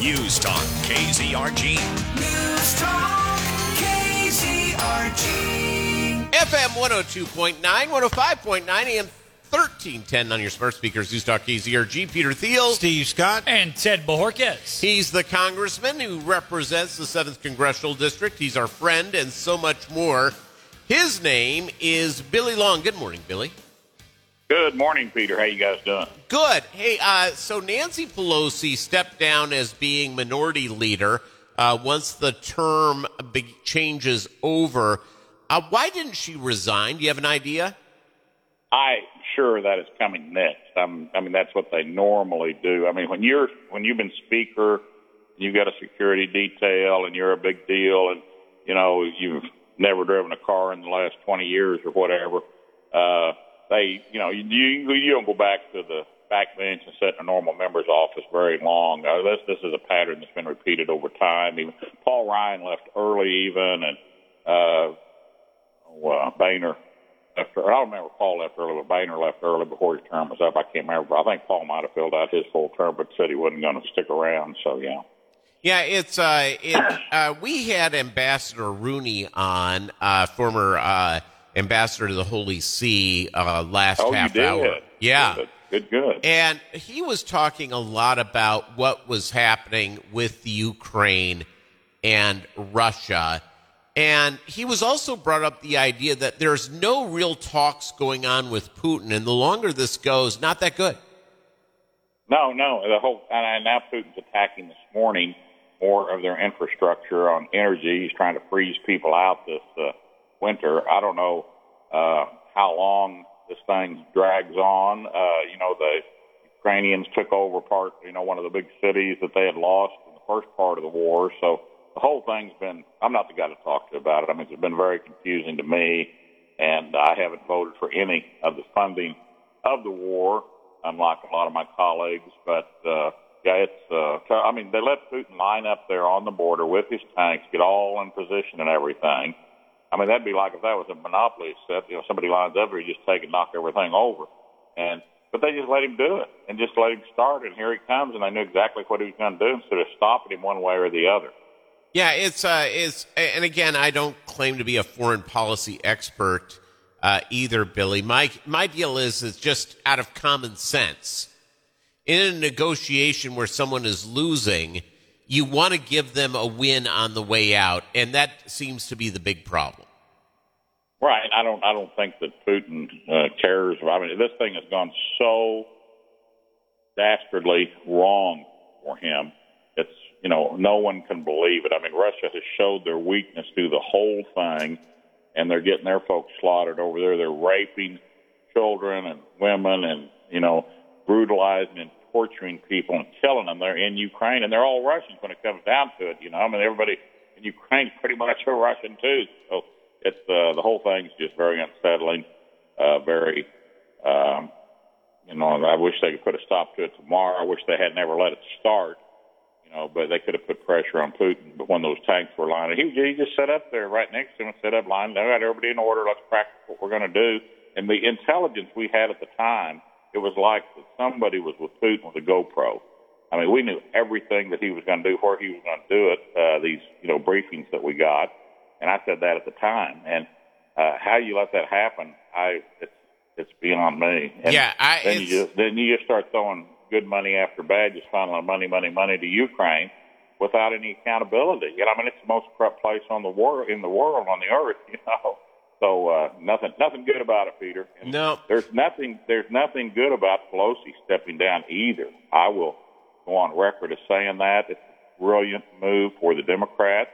News Talk KZRG. News Talk KZRG. FM 102.9, 105.9, AM 1310 on your smart speakers. News Talk KZRG. Peter Thiel. Steve Scott. And Ted Bohorquez. He's the congressman who represents the 7th Congressional District. He's our friend and so much more. His name is Billy Long. Good morning, Billy. Good morning, Peter. How you guys doing? Good. Hey, uh, so Nancy Pelosi stepped down as being minority leader uh, once the term be- changes over. Uh, why didn't she resign? Do you have an idea? I sure that is coming next. I'm, I mean, that's what they normally do. I mean, when you're when you've been speaker, you've got a security detail, and you're a big deal, and you know you've never driven a car in the last 20 years or whatever. Uh, they, you know, you, you you don't go back to the back bench and sit in a normal member's office very long. Uh, this this is a pattern that's been repeated over time. Even Paul Ryan left early, even, and uh, well, Boehner left. I don't remember Paul left early, but Boehner left early before his term was up. I can't remember. I think Paul might have filled out his full term, but said he wasn't going to stick around. So yeah. Yeah, it's uh, it, uh, we had Ambassador Rooney on, uh, former uh, ambassador to the Holy See, uh, last Oh, half hour. Yeah, Good. Good. Good. and he was talking a lot about what was happening with the Ukraine and Russia. And he was also brought up the idea that there's no real talks going on with Putin, and the longer this goes, not that good. No, no. The whole and now Putin's attacking this morning more of their infrastructure on energy. He's trying to freeze people out this uh, winter. I don't know uh, how long this thing drags on. Uh, you know, the Ukrainians took over part, you know, one of the big cities that they had lost in the first part of the war. So the whole thing's been. I'm not the guy to talk to about it. I mean, it's been very confusing to me, and I haven't voted for any of the funding of the war, unlike a lot of my colleagues. But uh, yeah, it's. Uh, I mean, they let Putin line up there on the border with his tanks, get all in position and everything. I mean, that'd be like if that was a monopoly set. You know, somebody lines up there, you just take and knock everything over. And but they just let him do it and just let him start. And here he comes, and they knew exactly what he was going to do instead of stopping him one way or the other. Yeah, it's uh, it's and again, I don't claim to be a foreign policy expert uh, either, Billy. My my deal is it's just out of common sense. In a negotiation where someone is losing, you want to give them a win on the way out, and that seems to be the big problem. Right. I don't. I don't think that Putin uh, cares. I mean, this thing has gone so dastardly wrong for him. It's you know no one can believe it. I mean, Russia has showed their weakness through the whole thing, and they're getting their folks slaughtered over there. They're raping children and women, and you know brutalizing and torturing people and killing them. They're in Ukraine, and they're all Russians when it comes down to it. You know, I mean, everybody in Ukraine pretty much are Russian too. So it's uh, the whole thing's just very unsettling, uh, very. Um, you know, I wish they could put a stop to it tomorrow. I wish they had never let it start. You know, but they could have put pressure on Putin. But when those tanks were lining, he, he just sat up there right next to him and set up line. They got everybody in order. Let's practice what we're going to do. And the intelligence we had at the time, it was like somebody was with Putin with a GoPro. I mean, we knew everything that he was going to do, where he was going to do it. Uh, these, you know, briefings that we got, and I said that at the time. And uh, how you let that happen, I it's it's beyond me. And Yeah, I- then you just then you just start throwing good money after bad, just funneling money, money, money to Ukraine without any accountability. Know, I mean, it's the most corrupt place on the world in the world on the earth. You know, so uh, nothing nothing good about it, Peter. And No. there's nothing there's nothing good about Pelosi stepping down either. I will go on record as saying that it's a brilliant move for the Democrats.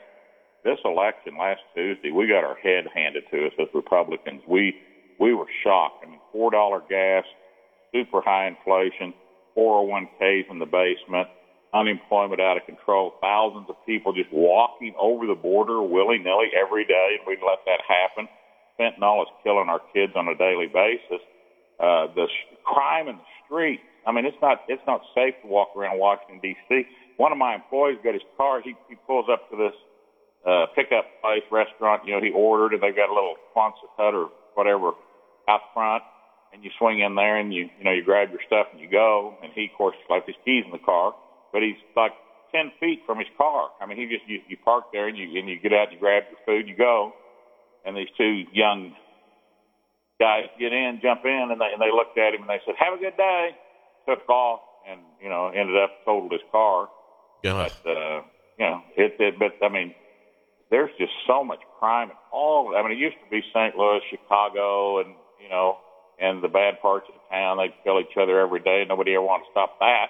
This election last Tuesday, we got our head handed to us as Republicans. We we were shocked. I mean, four dollar gas, super high inflation, 401ks in the basement, unemployment out of control, thousands of people just walking over the border willy nilly every day, and we'd let that happen. Fentanyl is killing our kids on a daily basis. Uh, the sh- crime in the street. I mean, it's not it's not safe to walk around Washington D.C. One of my employees got his car. He, he pulls up to this uh, pickup place restaurant. You know, he ordered, and they've got a little Quonset hut or whatever out front. And you swing in there, and you you know you grab your stuff and you go. And he, of course, left his keys in the car, but he's like ten feet from his car. I mean, he just you, you park there and you and you get out and you grab your food, you go, and these two young guys get in, jump in, and they and they looked at him and they said, "Have a good day." Took off and you know ended up totaled his car. God. But uh, you know, it, it. But I mean, there's just so much crime in all. I mean, it used to be St. Louis, Chicago, and you know, and the bad parts of the town. They'd kill each other every day. Nobody ever wanted to stop that.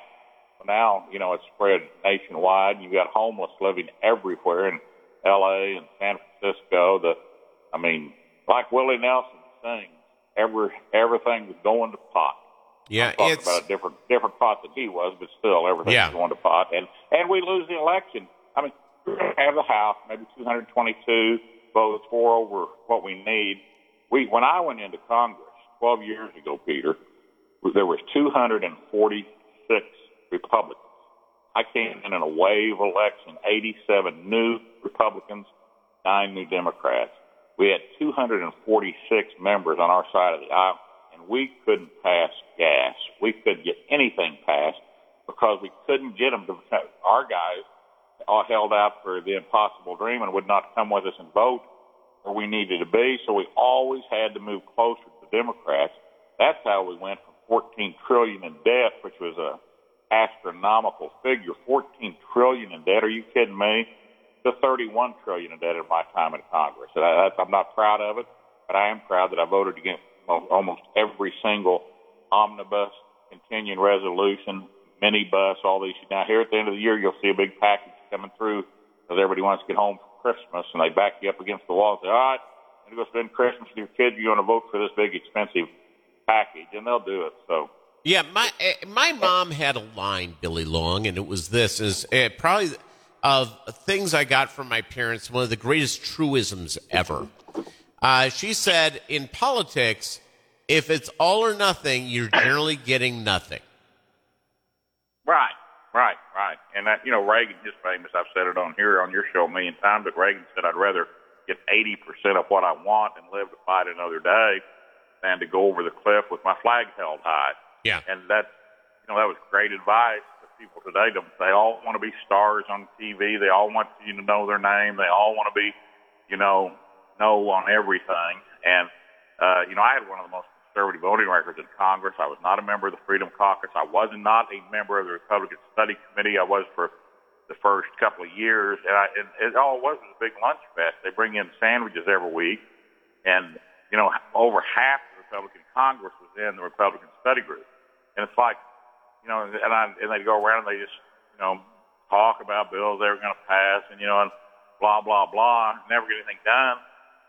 But now, you know, it's spread nationwide. You've got homeless living everywhere in L.A. and San Francisco. The, I mean, like Willie Nelson sings, every everything was going to pot. Yeah, I'm talking it's about a different different pot than he was, but still everything Yeah. going to pot. And and we lose the election. I mean, to have the House, maybe 222 votes, four over what we need. We when I went into Congress 12 years ago, Peter, there was 246 Republicans. I came in in a wave election, 87 new Republicans, nine new Democrats. We had 246 members on our side of the aisle, and we couldn't pass gas. We couldn't get anything passed because we couldn't get them to. Our guys all held out for the impossible dream and would not come with us and vote where we needed to be. So we always had to move closer to the Democrats. That's how we went from 14 trillion in debt, which was a astronomical figure. 14 trillion in debt. Are you kidding me? To 31 trillion in debt in my time in Congress. And I, I'm not proud of it, but I am proud that I voted against almost every single omnibus, continuing resolution, minibus, all these. Now here at the end of the year, you'll see a big package coming through because everybody wants to get home for Christmas, and they back you up against the wall and say, "All right, I'm going to go spend Christmas with your kids. You're going to vote for this big expensive package," and they'll do it. So Yeah, my eh, my mom had a line, Billy Long, and it was this: is uh, probably of things I got from my parents one of the greatest truisms ever. Uh, she said, "In politics, if it's all or nothing, you're generally getting nothing." Right, right, right. And that, you know, Reagan is famous. I've said it on here on your show a million times. But Reagan said, "I'd rather get 80% of what I want and live to fight another day than to go over the cliff with my flag held high." Yeah. And that, you know, that was great advice for people today. They- all want to be stars on TV. They all want you to know their name. They all want to be, you know, know on everything. And, uh, you know, I had one of the most conservative voting records in Congress. I was not a member of the Freedom Caucus. I was not a member of the Republican Study Committee. I was for the first couple of years. And, I, and it all was a big lunch fest. They bring in sandwiches every week. And, you know, over half the Republican Congress was in the Republican Study Group. And it's like, you know, and I and they go around and they just, you know, talk about bills they were going to pass, and you know, and blah blah blah, never get anything done.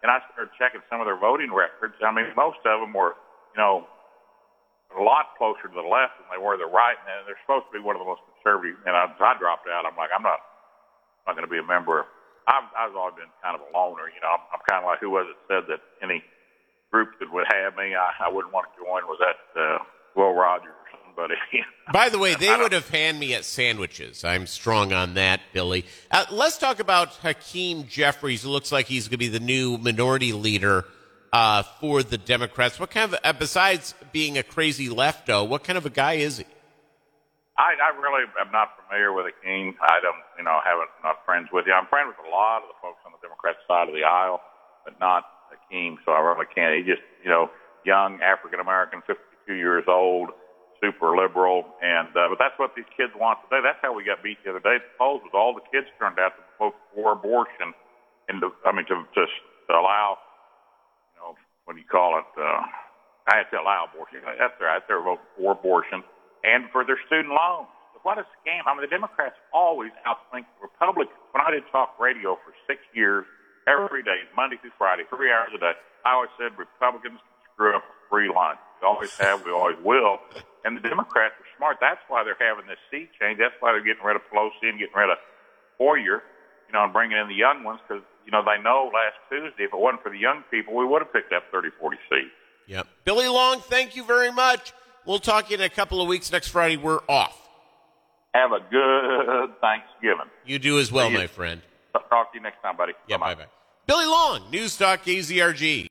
And I started checking some of their voting records. I mean, most of them were, you know, a lot closer to the left than they were to the right, and they're supposed to be one of the most conservative. And I, I dropped out. I'm like, I'm not, I'm not going to be a member. I've, I've always been kind of a loner. You know, I'm, I'm kind of like who was it said that any group that would have me, I, I wouldn't want to join. Was that uh, Will Rogers somebody? By the way, they would have hand me at sandwiches. I'm strong on that, Billy. Uh, let's talk about Hakeem Jeffries. It looks like he's going to be the new minority leader uh, for the Democrats. What kind of, uh, besides being a crazy lefto, what kind of a guy is he? I, I really am not familiar with Akeem. I don't, you know, haven't not friends with you. I'm friends with a lot of the folks on the Democrat side of the aisle, but not Akeem. So I really can't. He just, you know, young African American, 52 years old, super liberal, and uh, but that's what these kids want today. That's how we got beat the other day. The polls was all the kids turned out to vote for abortion, and to, I mean to to allow, you know, what do you call it? Uh, I had to allow abortion. That's right. They're voting for abortion and for their student loans. What a scam. I mean, the Democrats always outthink the Republicans. When I did talk radio for six years, every day, Monday through Friday, three hours a day, I always said Republicans can screw up a free lunch. We always have, we always will. And the Democrats are smart. That's why they're having this seat change. That's why they're getting rid of Pelosi and getting rid of Hoyer, you know, and bringing in the young ones because, you know, they know last Tuesday, if it wasn't for the young people, we would have picked up 30, 40 seats. Yep. Billy Long, thank you very much. We'll talk in a couple of weeks. Next Friday, we're off. Have a good Thanksgiving. You do as well, my friend. Talk to you next time, buddy. Yeah, bye bye. Billy Long, News Talk KZRG.